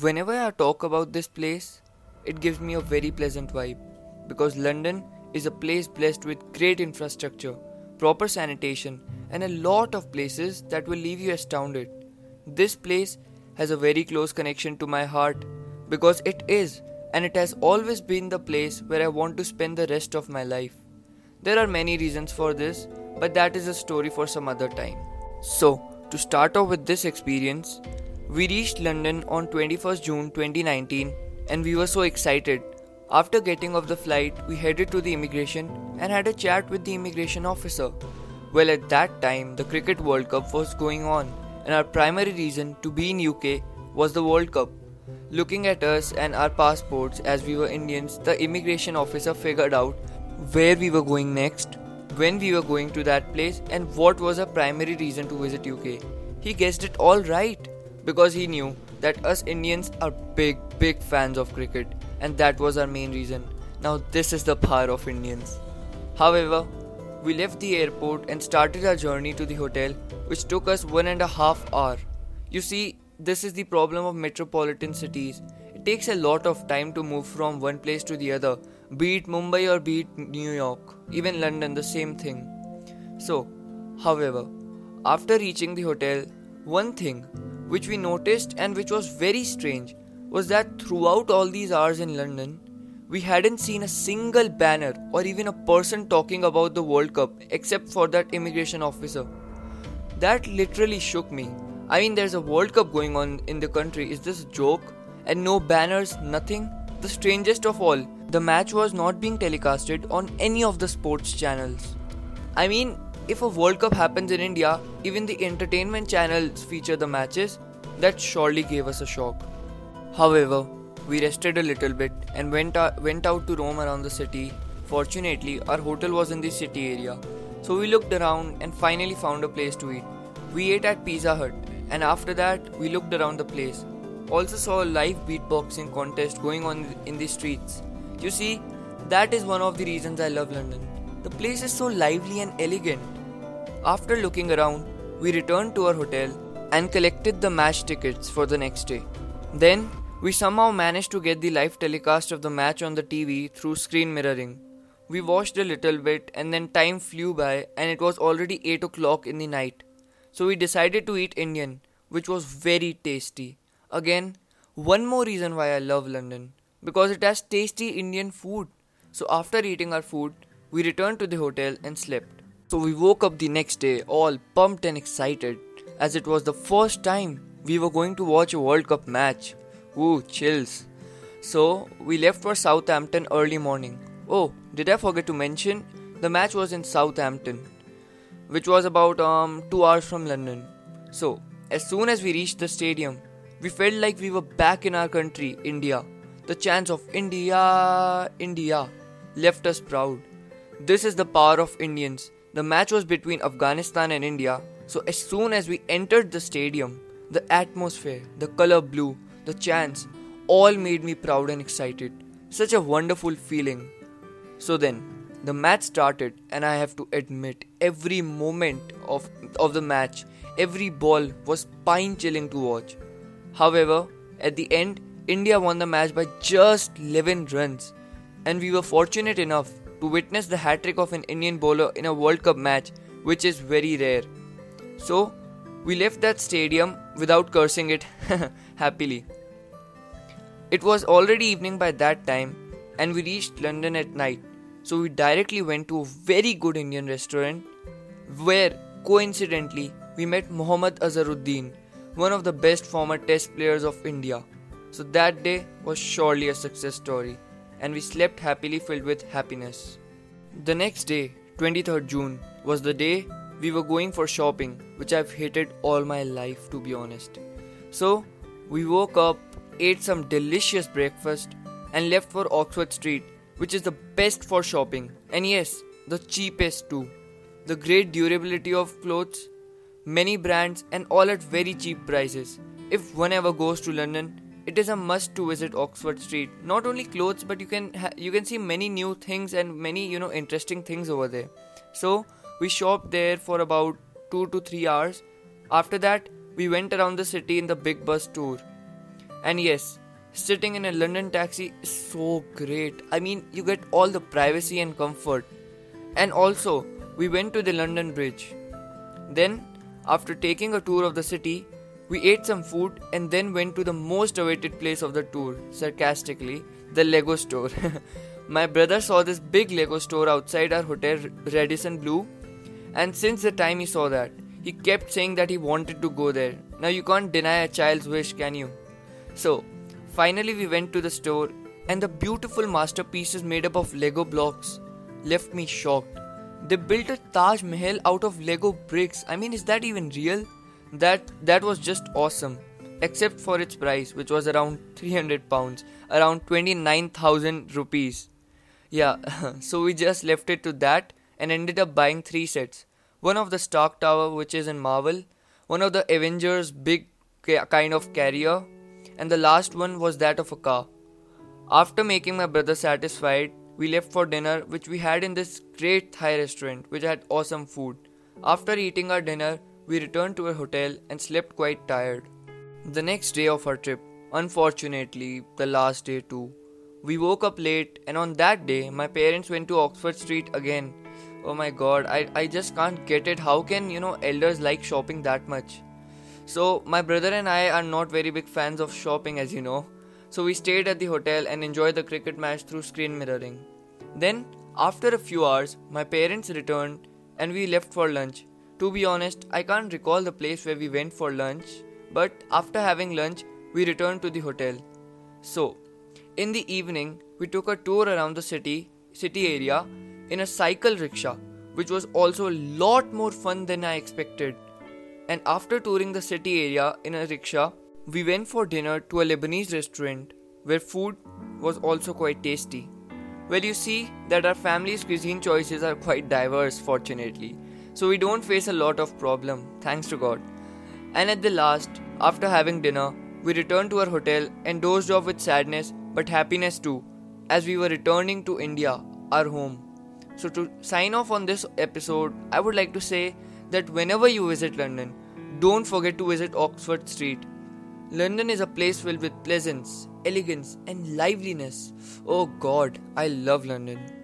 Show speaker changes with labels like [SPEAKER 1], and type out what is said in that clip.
[SPEAKER 1] Whenever I talk about this place, it gives me a very pleasant vibe because London is a place blessed with great infrastructure, proper sanitation, and a lot of places that will leave you astounded. This place has a very close connection to my heart because it is and it has always been the place where I want to spend the rest of my life. There are many reasons for this, but that is a story for some other time. So, to start off with this experience, we reached London on 21st June 2019 and we were so excited. After getting off the flight, we headed to the immigration and had a chat with the immigration officer. Well, at that time, the Cricket World Cup was going on, and our primary reason to be in UK was the World Cup. Looking at us and our passports as we were Indians, the immigration officer figured out where we were going next, when we were going to that place, and what was our primary reason to visit UK. He guessed it all right because he knew that us Indians are big, big fans of cricket, and that was our main reason. Now, this is the power of Indians. However, we left the airport and started our journey to the hotel, which took us one and a half hour. You see, this is the problem of metropolitan cities. It takes a lot of time to move from one place to the other, be it Mumbai or be it New York, even London, the same thing. So, however, after reaching the hotel, one thing which we noticed and which was very strange was that throughout all these hours in London, we hadn't seen a single banner or even a person talking about the World Cup except for that immigration officer. That literally shook me I mean, there's a World Cup going on in the country. Is this a joke? And no banners, nothing? The strangest of all, the match was not being telecasted on any of the sports channels. I mean, if a World Cup happens in India, even the entertainment channels feature the matches, that surely gave us a shock. However, we rested a little bit and went, went out to roam around the city. Fortunately, our hotel was in the city area, so we looked around and finally found a place to eat. We ate at Pizza Hut and after that we looked around the place. Also saw a live beatboxing contest going on in the streets. You see, that is one of the reasons I love London. The place is so lively and elegant. After looking around, we returned to our hotel and collected the match tickets for the next day. Then, we somehow managed to get the live telecast of the match on the TV through screen mirroring. We watched a little bit and then time flew by and it was already 8 o'clock in the night. So we decided to eat Indian, which was very tasty. Again, one more reason why I love London because it has tasty Indian food. So after eating our food, we returned to the hotel and slept. So we woke up the next day all pumped and excited as it was the first time we were going to watch a World Cup match. Ooh, chills. So we left for Southampton early morning. Oh, did I forget to mention? The match was in Southampton which was about um, two hours from London. So, as soon as we reached the stadium, we felt like we were back in our country, India. The chants of India, India left us proud. This is the power of Indians. The match was between Afghanistan and India, so as soon as we entered the stadium, the atmosphere, the color blue, the chants, all made me proud and excited. Such a wonderful feeling. So then, the match started, and I have to admit, every moment of, of the match, every ball was spine chilling to watch. However, at the end, India won the match by just 11 runs, and we were fortunate enough to witness the hat trick of an Indian bowler in a World Cup match, which is very rare. So, we left that stadium without cursing it happily. It was already evening by that time, and we reached London at night. So we directly went to a very good Indian restaurant where coincidentally we met Mohammad Azharuddin, one of the best former test players of India. So that day was surely a success story and we slept happily filled with happiness. The next day, 23rd June, was the day we were going for shopping, which I've hated all my life to be honest. So, we woke up, ate some delicious breakfast, and left for Oxford Street which is the best for shopping, and yes, the cheapest too. The great durability of clothes, many brands, and all at very cheap prices. If one ever goes to London, it is a must to visit Oxford Street. Not only clothes, but you can ha- you can see many new things and many you know interesting things over there. So we shopped there for about two to three hours. After that, we went around the city in the big bus tour. And yes, sitting in a London taxi is so great. I mean, you get all the privacy and comfort. And also, we went to the London Bridge. Then, after taking a tour of the city, we ate some food and then went to the most awaited place of the tour, sarcastically, the Lego store. My brother saw this big Lego store outside our hotel, Radisson Blu, and since the time he saw that, he kept saying that he wanted to go there. Now you can't deny a child's wish, can you? So, finally we went to the store and the beautiful masterpieces made up of Lego blocks left me shocked. They built a Taj Mahal out of Lego bricks. I mean, is that even real? That that was just awesome. Except for its price, which was around 300 pounds, around 29,000 rupees. Yeah, so we just left it to that and ended up buying three sets one of the Stark Tower, which is in Marvel, one of the Avengers' big kind of carrier, and the last one was that of a car. After making my brother satisfied, we left for dinner, which we had in this great Thai restaurant, which had awesome food. After eating our dinner, we returned to our hotel and slept quite tired. The next day of our trip, unfortunately, the last day too, we woke up late, and on that day, my parents went to Oxford Street again. Oh my god I, I just can't get it. How can you know elders like shopping that much? So my brother and i are not very big fans of shopping as you know. So we stayed at the hotel and enjoyed the cricket match through screen mirroring. Then after a few hours my parents returned and we left for lunch to be honest i can't recall the place where we went for lunch but after having lunch we returned to the hotel so in the evening we took a tour around the city city area in a cycle rickshaw, which was also a lot more fun than I expected. And after touring the city area in a rickshaw, we went for dinner to a Lebanese restaurant where food was also quite tasty. Well, you see that our family's cuisine choices are quite diverse, fortunately, so we don't face a lot of problem, thanks to God. And at the last, after having dinner, we returned to our hotel and dozed off with sadness but happiness too, as we were returning to India, our home. So, to sign off on this episode, I would like to say that whenever you visit London, don't forget to visit Oxford Street. London is a place filled with pleasance, elegance, and liveliness. Oh god, I love London.